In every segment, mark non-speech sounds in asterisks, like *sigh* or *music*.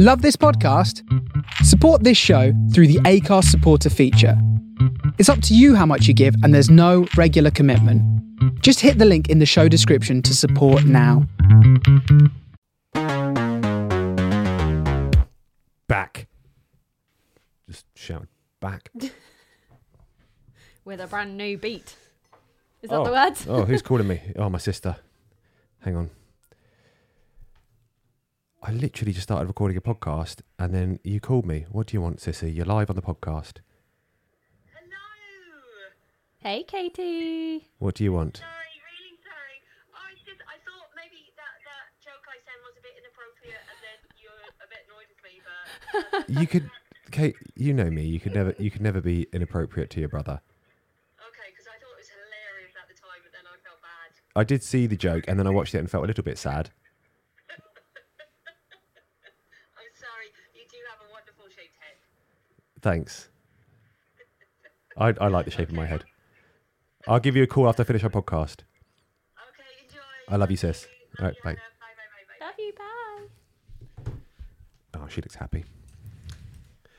Love this podcast? Support this show through the Acast supporter feature. It's up to you how much you give, and there's no regular commitment. Just hit the link in the show description to support now. Back. Just shout back. *laughs* with a brand new beat. Is that oh. the words? oh, who's *laughs* calling me? Oh, my sister. Hang on. I literally just started recording a podcast and then you called me. What do you want, Sissy? You're live on the podcast. Hello. Hey, Katie. What do you want? Sorry, really sorry. I just I thought maybe that that joke I said was a bit inappropriate, and then you're a bit annoyed with me. But *laughs* You could, Kate. You know me. You could never. You could never be inappropriate to your brother. okay, because I thought it was hilarious at the time, but then I felt bad. I did see the joke and then I watched it and felt a little bit sad. Thanks. I I like the shape of my head. I'll give you a call after I finish our podcast. Okay, enjoy. I love you, sis. Love All right, bye. Bye, bye, bye, bye. Love you. Bye. Oh, she looks happy.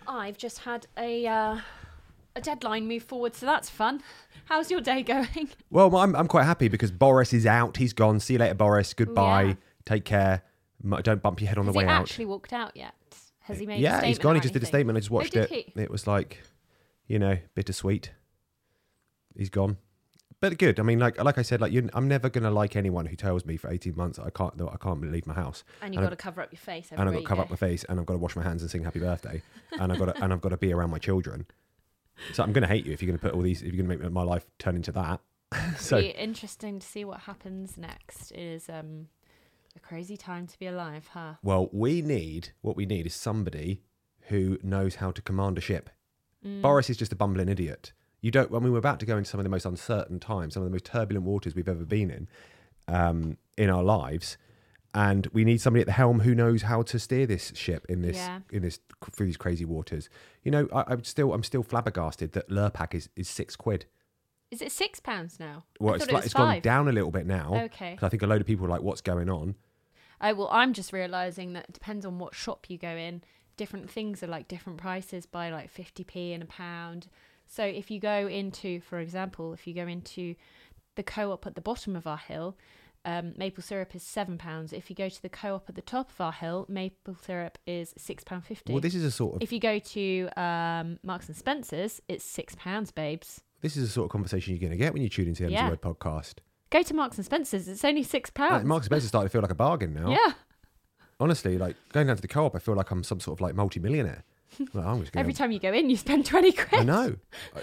I've just had a uh, a deadline move forward, so that's fun. How's your day going? Well, I'm I'm quite happy because Boris is out. He's gone. See you later, Boris. Goodbye. Yeah. Take care. M- Don't bump your head on Has the way he out. actually walked out yet? Has he made? a yeah, he's gone. He just did a statement. I just watched oh, it. he? It was like, you know, bittersweet. He's gone, but good. I mean, like like I said, like you, I'm never gonna like anyone who tells me for 18 months that I can't that I can't leave my house. And you've got to cover up your face. and I've got to cover up my face, and I've got to wash my hands and sing happy birthday, *laughs* and I've got to, and I've got to be around my children. So I'm going to hate you if you're going to put all these, if you're going to make my life turn into that. *laughs* so Be interesting to see what happens next. Is um a crazy time to be alive, huh? Well, we need what we need is somebody who knows how to command a ship. Boris is just a bumbling idiot. You don't. I mean, we're about to go into some of the most uncertain times, some of the most turbulent waters we've ever been in um, in our lives, and we need somebody at the helm who knows how to steer this ship in this Yeah. in this through these crazy waters. You know, I, I'm still I'm still flabbergasted that Lurpak is is six quid. Is it six pounds now? Well, it's it it's gone down a little bit now. Okay. I think a load of people are like, "What's going on?" Oh well, I'm just realizing that it depends on what shop you go in. Different things are like different prices by like 50p and a pound. So if you go into, for example, if you go into the co-op at the bottom of our hill, um, maple syrup is seven pounds. If you go to the co-op at the top of our hill, maple syrup is six pound fifty. Well, this is a sort of if you go to um, Marks and Spencers, it's six pounds, babes. this is the sort of conversation you're going to get when you tune into the Yeah. Empty Word podcast. Go to Marks and Spencers; it's only six Like, pounds. Marks and Spencer starting to feel like a bargain now. yeah. Honestly, like going down to the co-op, I feel like I'm some sort of like multi-millionaire. Like, I'm just gonna, Every time you go in, you spend twenty quid I know.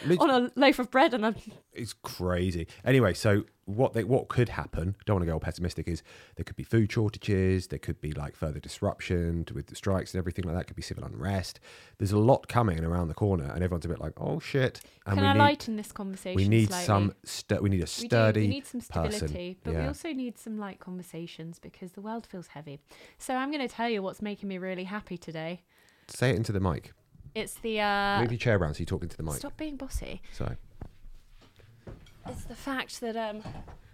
Lit- *laughs* on a loaf of bread and a It's crazy. Anyway, so what they what could happen? Don't want to go all pessimistic. Is there could be food shortages? There could be like further disruption to, with the strikes and everything like that. Could be civil unrest. There's a lot coming and around the corner, and everyone's a bit like, oh shit. And Can we I need lighten this conversation? we need slightly? some stu- we need a We do. sturdy We need some stability, person. but we also need some light conversations because the world feels heavy. So I'm going to tell you what's making me really happy today. Say it into the mic. It's the uh, Move your chair around so you're talking to the mic. stop being bossy. So It's the fact that um,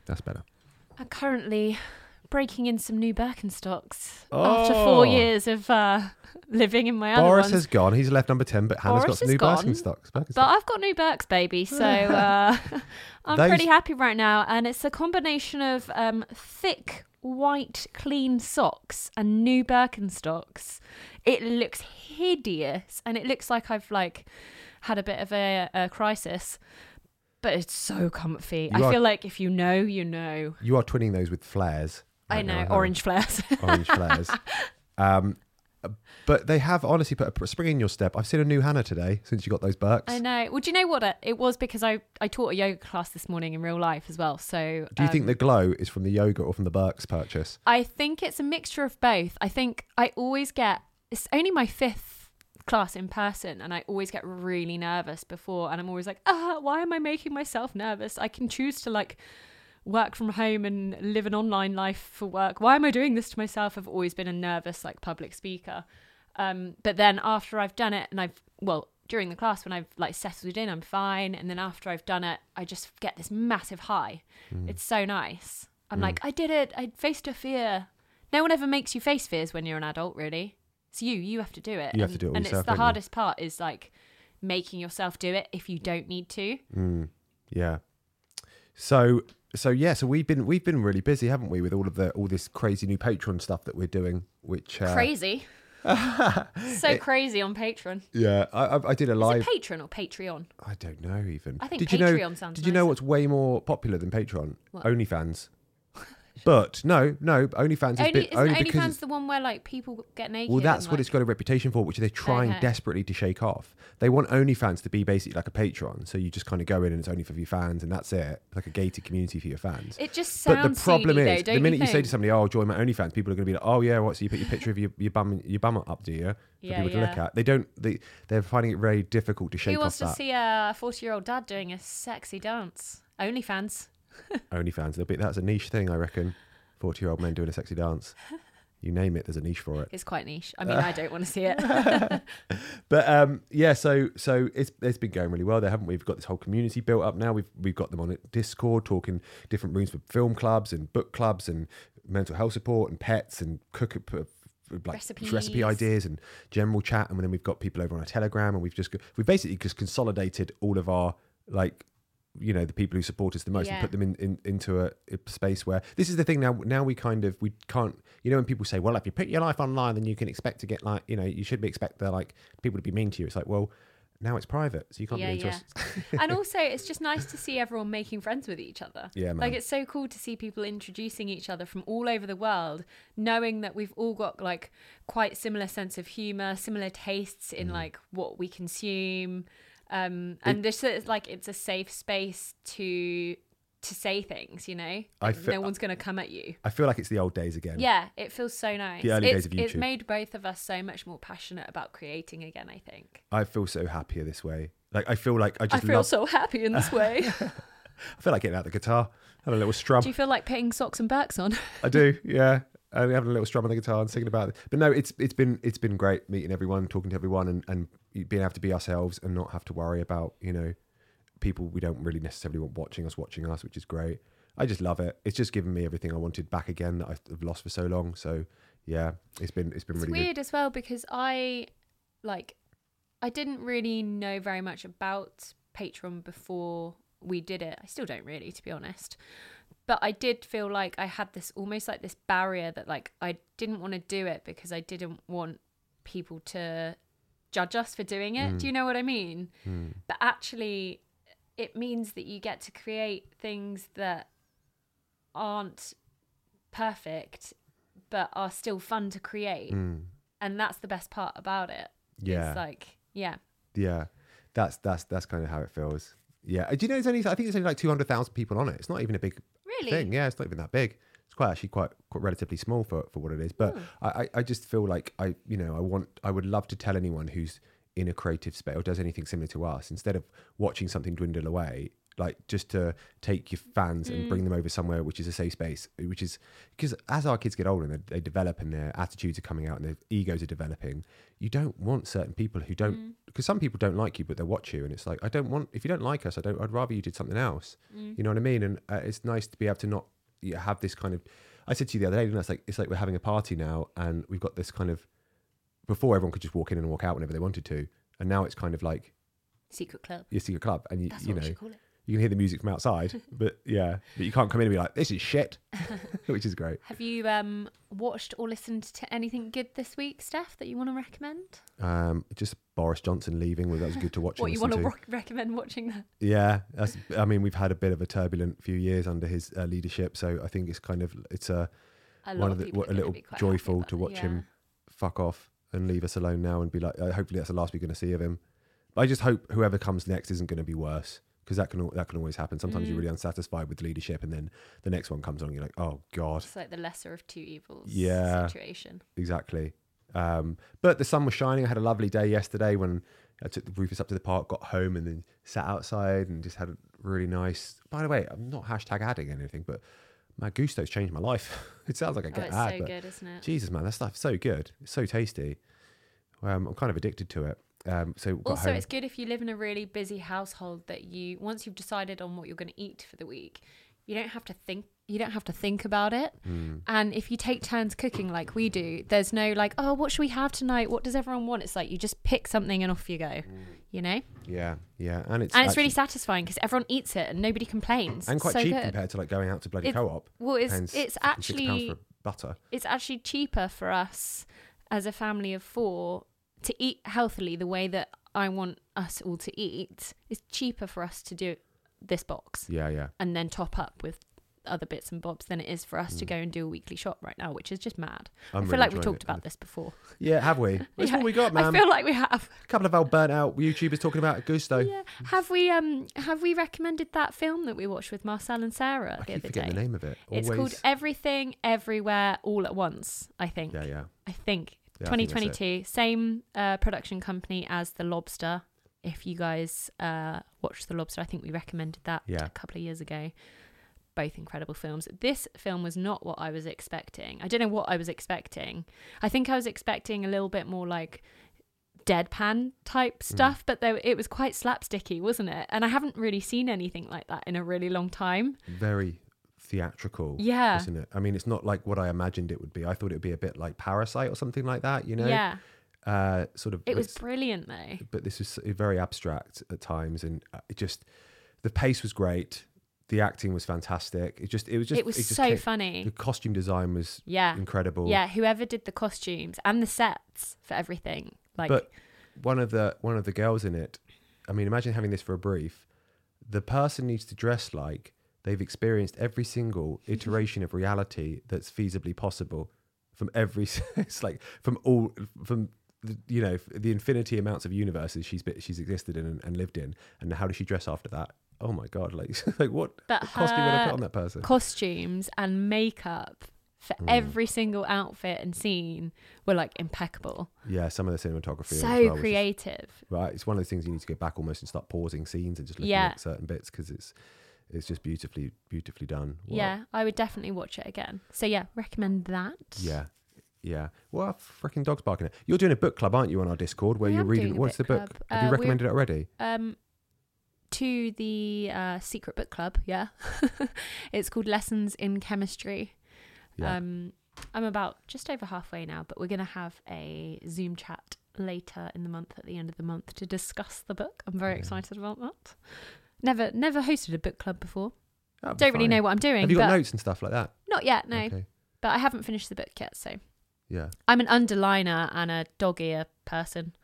that's better. I'm currently breaking in some new Birkenstocks after four Oh. years of uh, *laughs* living in my other Boris ones. has gone. He's left number ten, but Hannah's Boris got some new gone, Birkenstocks. Birkenstocks. But I've got new Birks, baby. *laughs* So uh, *laughs* I'm Those- pretty happy right now. And it's a combination of um, thick, white, clean socks and new Birkenstocks. It looks hideous. And it looks like I've like had a bit of a, a crisis. But it's so comfy. You I are- feel like if you know, you know. you are twinning those with flares. I right now, know. Hannah. Orange flares. *laughs* orange flares. Um, but they have honestly put a spring in your step. I've seen a new Hannah today since you got those Birks. I know. Well, do you know what? It, it was because I, I taught a yoga class this morning in real life as well. So Do you think um, the glow is from the yoga or from the Birks purchase? I think it's a mixture of both. I think I always get it's only my fifth class in person and I always get really nervous before and I'm always like, ah, why am I making myself nervous? I can choose to like work from home and live an online life for work. Why am I doing this to myself? I've always been a nervous like public speaker. Um, but then after I've done it and I've well, during the class when I've like settled in, I'm fine. And then after I've done it, I just get this massive high. It's so nice. I'm like, I did it. I faced a fear. No one ever makes you face fears when you're an adult, really. It's you. You have to do it. You have and, to do it And yourself, it's the don't you? hardest part is like making yourself do it if you don't need to. Mm, yeah. So so yeah, so we've been we've been really busy, haven't we, with all of the all this crazy new Patreon stuff that we're doing, which uh, Crazy. *laughs* so crazy on Patreon. Yeah, I, I, I did a live. it Patreon or Patreon? I don't know even. I think did you know? Patreon sounds Did you know what's way more popular than Patreon? What? OnlyFans. But no, no, OnlyFans Only, been isn't only OnlyFans because. the one where like people get naked? Well, that's and, what it's got a reputation for, which they're trying Okay. desperately to shake off. They want OnlyFans to be basically like a Patreon, so you just kind of go in and it's only for your fans, and that's it, like a gated community for your fans. It just sounds. But the problem is, though, the minute you, say to somebody, "Oh, join my OnlyFans," people are going to be like, "Oh yeah, what?" So you put your picture of your, your bum your bum up, do you? For Yeah, people to look yeah. at. They don't. They they're finding it very difficult to shake Who off wants to that. see a forty-year-old dad doing a sexy dance? OnlyFans. *laughs* OnlyFans. They'll be, that's a niche thing, I reckon. Forty-year-old men doing a sexy dance. You name it, there's a niche for it. It's quite niche. I mean, I don't want to see it. *laughs* But um, yeah, so so it's it's been going really well there, haven't we? We've got this whole community built up now. We've we've got them on Discord talking different rooms for film clubs and book clubs and mental health support and pets and cook uh, like Recipes. recipe ideas and general chat. And then we've got people over on our Telegram, and we've just we've basically just consolidated all of our like you know the people who support us the most and put them in, in into a, a space where this is the thing now now we kind of we can't you know when people say well if you put your life online then you can expect to get like you know you should be expect the like people to be mean to you it's like well now it's private so you can't yeah, be mean to yeah. us *laughs* *laughs* and also, it's just nice to see everyone making friends with each other. Yeah, man. Like it's so cool to see people introducing each other from all over the world, knowing that we've all got like quite similar sense of humor, similar tastes Mm. in like what we consume, um, and this is like it's a safe space to to say things. You know, I Like, fe- no one's gonna come at you. I feel like it's the old days again Yeah, it feels so nice. The early it's, days of YouTube. it's made both of us so much more passionate about creating again. I think. I feel so happier this way like I feel like I just. I feel love so happy in this way. *laughs* I feel like getting out the guitar having a little strum Do you feel like putting socks and backs on? I do, yeah. And having a little strum on the guitar and singing about it. But no, it's it's been it's been great meeting everyone, talking to everyone, and and being able to be ourselves and not have to worry about you know people we don't really necessarily want watching us watching us, which is great. I just love it. It's just given me everything I wanted back again that I've lost for so long. So yeah, it's been it's been It's really weird as well because I like I didn't really know very much about Patreon before we did it. I still don't really, to be honest. But I did feel like I had this almost like this barrier that like I didn't want to do it because I didn't want people to judge us for doing it. Do mm. you know what I mean? good. But actually it means that you get to create things that aren't perfect but are still fun to create Mm. and that's the best part about it. Yeah. it's like yeah, Yeah, that's that's that's kind of how it feels. Yeah, uh, do you know? There's only I think there's only like two hundred thousand people on it. It's not even a big really. thing. Yeah, it's not even that big. It's quite actually quite, quite relatively small for, for what it is. But hmm. I, I, I just feel like I you know I want I would love to tell anyone who's in a creative space or does anything similar to us instead of watching something dwindle away. Like just to take your fans and bring mm. them over somewhere which is a safe space, which is because as our kids get older and they, they develop and their attitudes are coming out and their egos are developing, you don't want certain people who don't mm. because some people don't like you but they'll watch you and it's like I don't want if you don't like us I don't I'd rather you did something else. Mm. You know what I mean? And uh, it's nice to be able to not you have this kind of. I said to you the other day, didn't It's like it's like we're having a party now, and we've got this kind of. Before everyone could just walk in and walk out whenever they wanted to, and now it's kind of like Secret club. your secret club, and you That's you know we should call it. you can hear the music from outside, *laughs* but yeah, but you can't come in and be like this is shit, *laughs* which is great. Have you um watched or listened to anything good this week, Steph, that you want to recommend? Um, just Boris Johnson leaving, well, that was good to watch. *laughs* what you want to rock recommend watching that? Yeah, that's, I mean, we've had a bit of a turbulent few years under his uh, leadership, so I think it's kind of it's a A one of the people what, a little be quite happy joyful to watch yeah. him fuck off and leave us alone now and be like, uh, hopefully that's the last we're going to see of him. But I just hope whoever comes next isn't going to be worse because that can that can always happen. Sometimes Mm. you're really unsatisfied with leadership, and then the next one comes on, you're like, oh god, It's like the lesser of two evils Yeah. situation. exactly. Um, but the sun was shining. I had a lovely day yesterday when I took the Rufus up to the park, got home, and then sat outside and just had a really nice. By the way, I'm not hashtag adding anything, but my Gousto's changed my life. *laughs* it sounds like I Oh, get it's ad, so but good, isn't it? Jesus, man, that stuff's so good. It's so tasty. Um, I'm kind of addicted to it. Um, so got Also, home. it's good if you live in a really busy household that you once you've decided on what you're going to eat for the week, you don't have to think. you don't have to think about it. And if you take turns cooking like we do, there's no like, oh, what should we have tonight? What does everyone want? It's like you just pick something and off you go. You know, Yeah, yeah, and it's and it's really satisfying because everyone eats it and nobody complains. and quite so cheap good. compared to like going out to bloody It's- co-op. well, it's it's fucking six pounds actually for butter. it's actually cheaper for us as a family of four to eat healthily the way that I want us all to eat. It's cheaper for us to do this box Yeah, yeah. and then top up with other bits and bobs than it is for us to go and do a weekly shop right now, which is just mad. Mm. I'm I feel really like we talked it. about this before. Yeah, have we? *laughs* That's Yeah, what we got, man. I feel like we have. A couple of our burnt out YouTubers talking about Gousto. Yeah. Have we um have we recommended that film that we watched with Marcel and Sarah I the other day? the name of it. It's called Everything Everywhere All at Once, I think. Yeah, yeah. I think. Yeah, I think that's it. 2022, same uh, production company as The Lobster. If you guys uh, watched The Lobster, I think we recommended that Yeah. a couple of years ago. Both incredible films. This film was not what I was expecting. I don't know what I was expecting. I think I was expecting a little bit more like deadpan type Hmm. stuff, but there, it was quite slapsticky, wasn't it? And I haven't really seen anything like that in a really long time. Very theatrical. Yeah. Isn't it? I mean, it's not like what I imagined it would be. I thought it would be a bit like Parasite or something like that, you know? Yeah, Uh, sort of. it was brilliant though. but this was very abstract at times, and uh, it just the pace was great. The acting was fantastic. It just, it was just, it was just so came- funny. The costume design was Yeah. incredible. Yeah, whoever did the costumes and the sets for everything. Like but one of the one of the girls in it, I mean, imagine having this for a brief. The person needs to dress like they've experienced every single iteration of reality that's feasibly possible from every. *laughs* It's like from all from. The, you know the infinity amounts of universes she's been, she's existed in and, and lived in, and how does she dress after that? Oh my god! Like *laughs* like what, But costume would I put on that person? costumes and makeup for Mm. every single outfit and scene were like impeccable. yeah, some of the cinematography So well creative. right it's one of those things you need to go back almost and start pausing scenes and just looking Yeah. at certain bits because it's it's just beautifully beautifully done Wow. Yeah, I would definitely watch it again. So yeah, recommend that. yeah yeah well freaking dogs barking it you're doing a book club aren't you on our discord where I you're reading what's the book club. have Uh, you we're- recommended it already Um to the uh, secret book club, yeah. *laughs* it's called Lessons in Chemistry. yeah Um, I'm about just over halfway now, but we're going to have a Zoom chat later in the month, at the end of the month, to discuss the book. I'm very Yeah. excited about that. Never, never hosted a book club before. Be Don't really know what I'm doing. have you got notes and stuff like that Not yet, no. okay But I haven't finished the book yet, so yeah I'm an underliner and a dog ear person.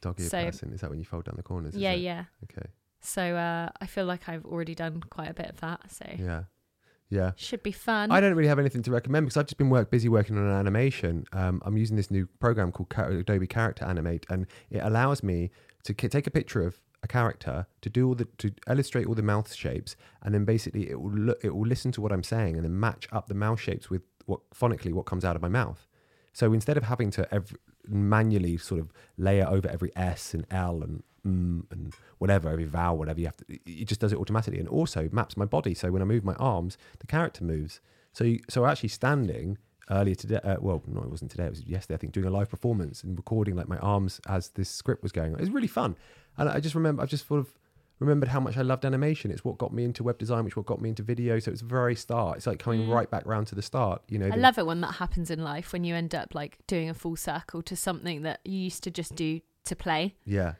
dog ear So- person is that when you fold down the corners yeah, yeah. okay So uh, I feel like I've already done quite a bit of that. So yeah yeah should be fun. I don't really have anything to recommend because I've just been work busy working on an animation. Um, I'm using this new program called Adobe Character Animate, and it allows me to ki- take a picture of a character to do all the to illustrate all the mouth shapes, and then basically it will look, it will listen to what I'm saying and then match up the mouth shapes with what phonically what comes out of my mouth. So instead of having to ev- manually sort of layer over every S and L and mm and whatever, every vowel, whatever you have to, it just does it automatically and also maps my body. So when I move my arms, the character moves. So you, so actually standing earlier today, uh, well, no, it wasn't today, it was yesterday, I think, doing a live performance and recording like my arms as this script was going on. It was really fun. And I just remember, I just sort of remembered how much I loved animation. It's what got me into web design, which what got me into video. So it's very start. It's like coming Mm. right back round to the start, you know. I the- love it when that happens in life when you end up like doing a full circle to something that you used to just do to play. Yeah.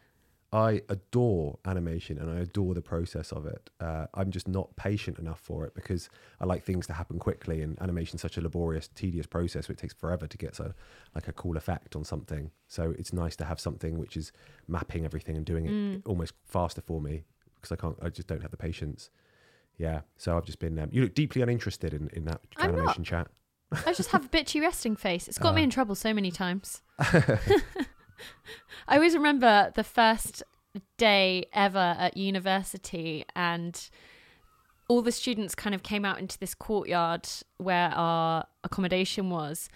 I adore animation and I adore the process of it. Uh, I'm just not patient enough for it because I like things to happen quickly, and animation is such a laborious, tedious process where it takes forever to get so like a cool effect on something. So it's nice to have something which is mapping everything and doing it Mm. almost faster for me because I can't. I just don't have the patience. Yeah. So I've just been. Um, you look deeply uninterested in in that I'm not. animation chat. I just have a bitchy resting face. It's got me Ah. in trouble so many times. *laughs* *laughs* I always remember the first day ever at university and all the students kind of came out into this courtyard where our accommodation was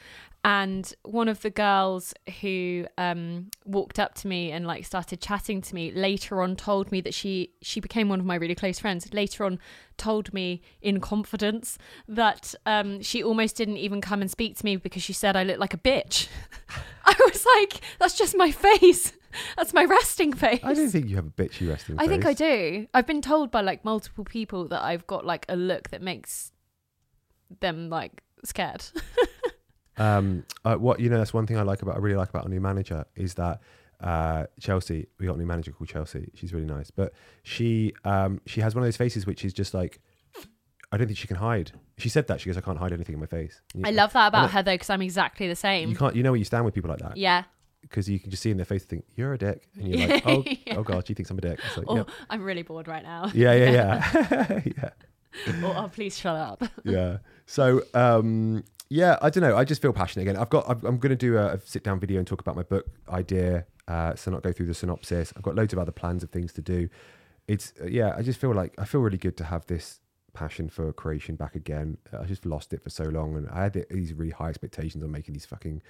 and one of the girls who um, walked up to me and like started chatting to me later on told me that she she became one of my really close friends later on told me in confidence that um, she almost didn't even come and speak to me because she said I looked like a bitch. *laughs* I was like, that's just my face. That's my resting face. I don't think you have a bitchy resting. Face. I think I do. I've been told by like multiple people that I've got like a look that makes them like scared. *laughs* Um, uh, what you know, that's one thing I like about I really like about our new manager is that uh, Chelsea. We got a new manager called Chelsea. She's really nice, but she um, she has one of those faces which is just like I don't think she can hide. She said that she goes, I can't hide anything in my face. You- I love that about her though, because I'm exactly the same. You can't. You know where you stand with people like that Yeah. because you can just see in their face, think you're a dick, and you're *laughs* like, oh, Yeah. oh god, she thinks I'm a dick. It's like, Or yeah, I'm really bored right now. yeah, yeah, yeah, *laughs* *laughs* yeah. or oh, please shut up. yeah. So, um, yeah, I don't know. I just feel passionate again. I've got. I'm going to do a, a sit down video and talk about my book idea. Uh, so not go through the synopsis. I've got loads of other plans of things to do. It's uh, yeah. I just feel like I feel really good to have this passion for creation back again. I just lost it for so long, and I had these really high expectations on making these fucking,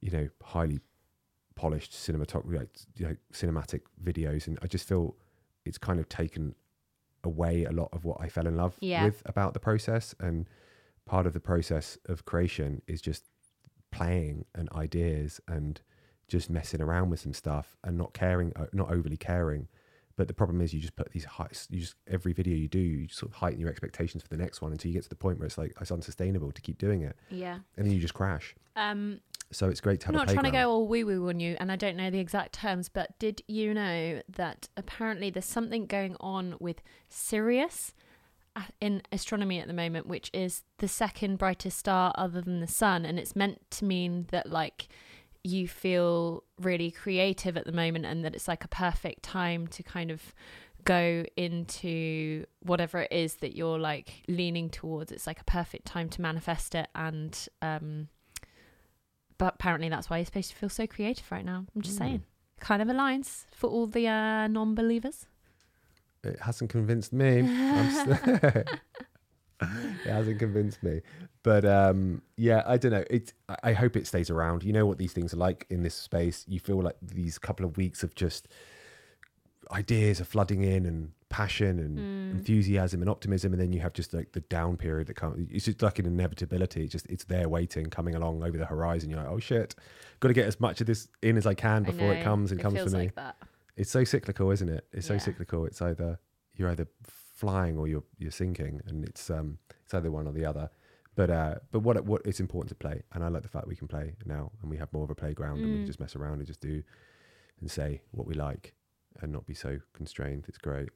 you know, highly polished cinematography, like, you know, cinematic videos, and I just feel it's kind of taken away a lot of what I fell in love Yeah. with about the process. And part of the process of creation is just playing and ideas and just messing around with some stuff and not caring, uh, not overly caring. But the problem is, you just put these heights. You just every video you do, you sort of heighten your expectations for the next one until you get to the point where it's like it's unsustainable to keep doing it, Yeah. and then you just crash. Um, So it's great to have I'm not trying to go all woo woo on you, and I don't know the exact terms, but did you know that apparently there's something going on with Sirius in astronomy at the moment, which is the second brightest star other than the sun, and it's meant to mean that like you feel really creative at the moment, and that it's like a perfect time to kind of go into whatever it is that you're like leaning towards. It's like a perfect time to manifest it and um but apparently that's why you're supposed to feel so creative right now. I'm just Mm. saying. Kind of aligns for all the uh, non believers. It hasn't convinced me. *laughs* It hasn't convinced me. But um, yeah, I don't know. It. I- I hope it stays around. You know what these things are like in this space. You feel like these couple of weeks of just ideas are flooding in and passion and enthusiasm and optimism, and then you have just like the down period that comes. It's just like an inevitability. It's just it's there waiting, coming along over the horizon. You're like, oh shit, got to get as much of this in as I can I before it comes and it comes for me like that. It's so cyclical, isn't it? It's so Yeah. cyclical. It's either you're either flying or you're you're sinking, and it's um it's either one or the other. But uh, but what what it's important to play, and I like the fact we can play now, and we have more of a playground, and we can Mm. just mess around and just do and say what we like, and not be so constrained. It's great.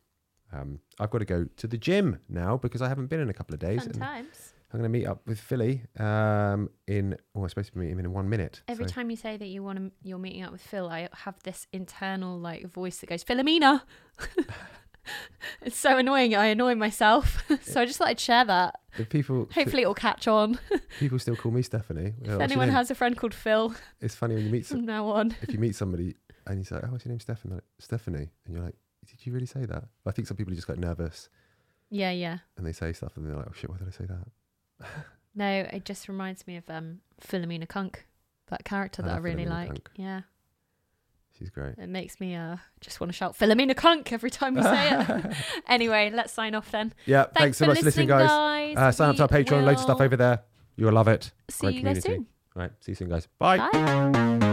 Um, I've got to go to the gym now because I haven't been in a couple of days, Fun and times. I'm going to meet up with Philly um, in. Oh, I'm supposed to meeting him in one minute. Every so- time you say that you want to, you're meeting up with Phil, I have this internal like voice that goes, Philomena. *laughs* it's so annoying. I annoy myself. *laughs* so I just thought I'd share that. the people Hopefully it'll catch on. *laughs* people still call me Stephanie. if anyone has a friend called Phil it's funny when you meet some, from now on. if you meet somebody and you say, "Oh, what's your name, Stephanie?" Like, Stephanie, and you're like, "Did you really say that?" I think some people just get nervous Yeah, yeah. and they say stuff, and they're like, "Oh shit, why did I say that?" *laughs* No, it just reminds me of um Philomena Cunk, that character that I love really Philomena like. Cunk. Yeah. She's great. It makes me uh just want to shout Philomena Cunk every time we say it. *laughs* anyway, let's sign off then. Yeah, thanks, so much for listening, guys. guys. Uh, sign up to our Patreon, loads of stuff over there. You'll love it. See Great you guys soon. All right, see you soon, guys. Bye. Bye.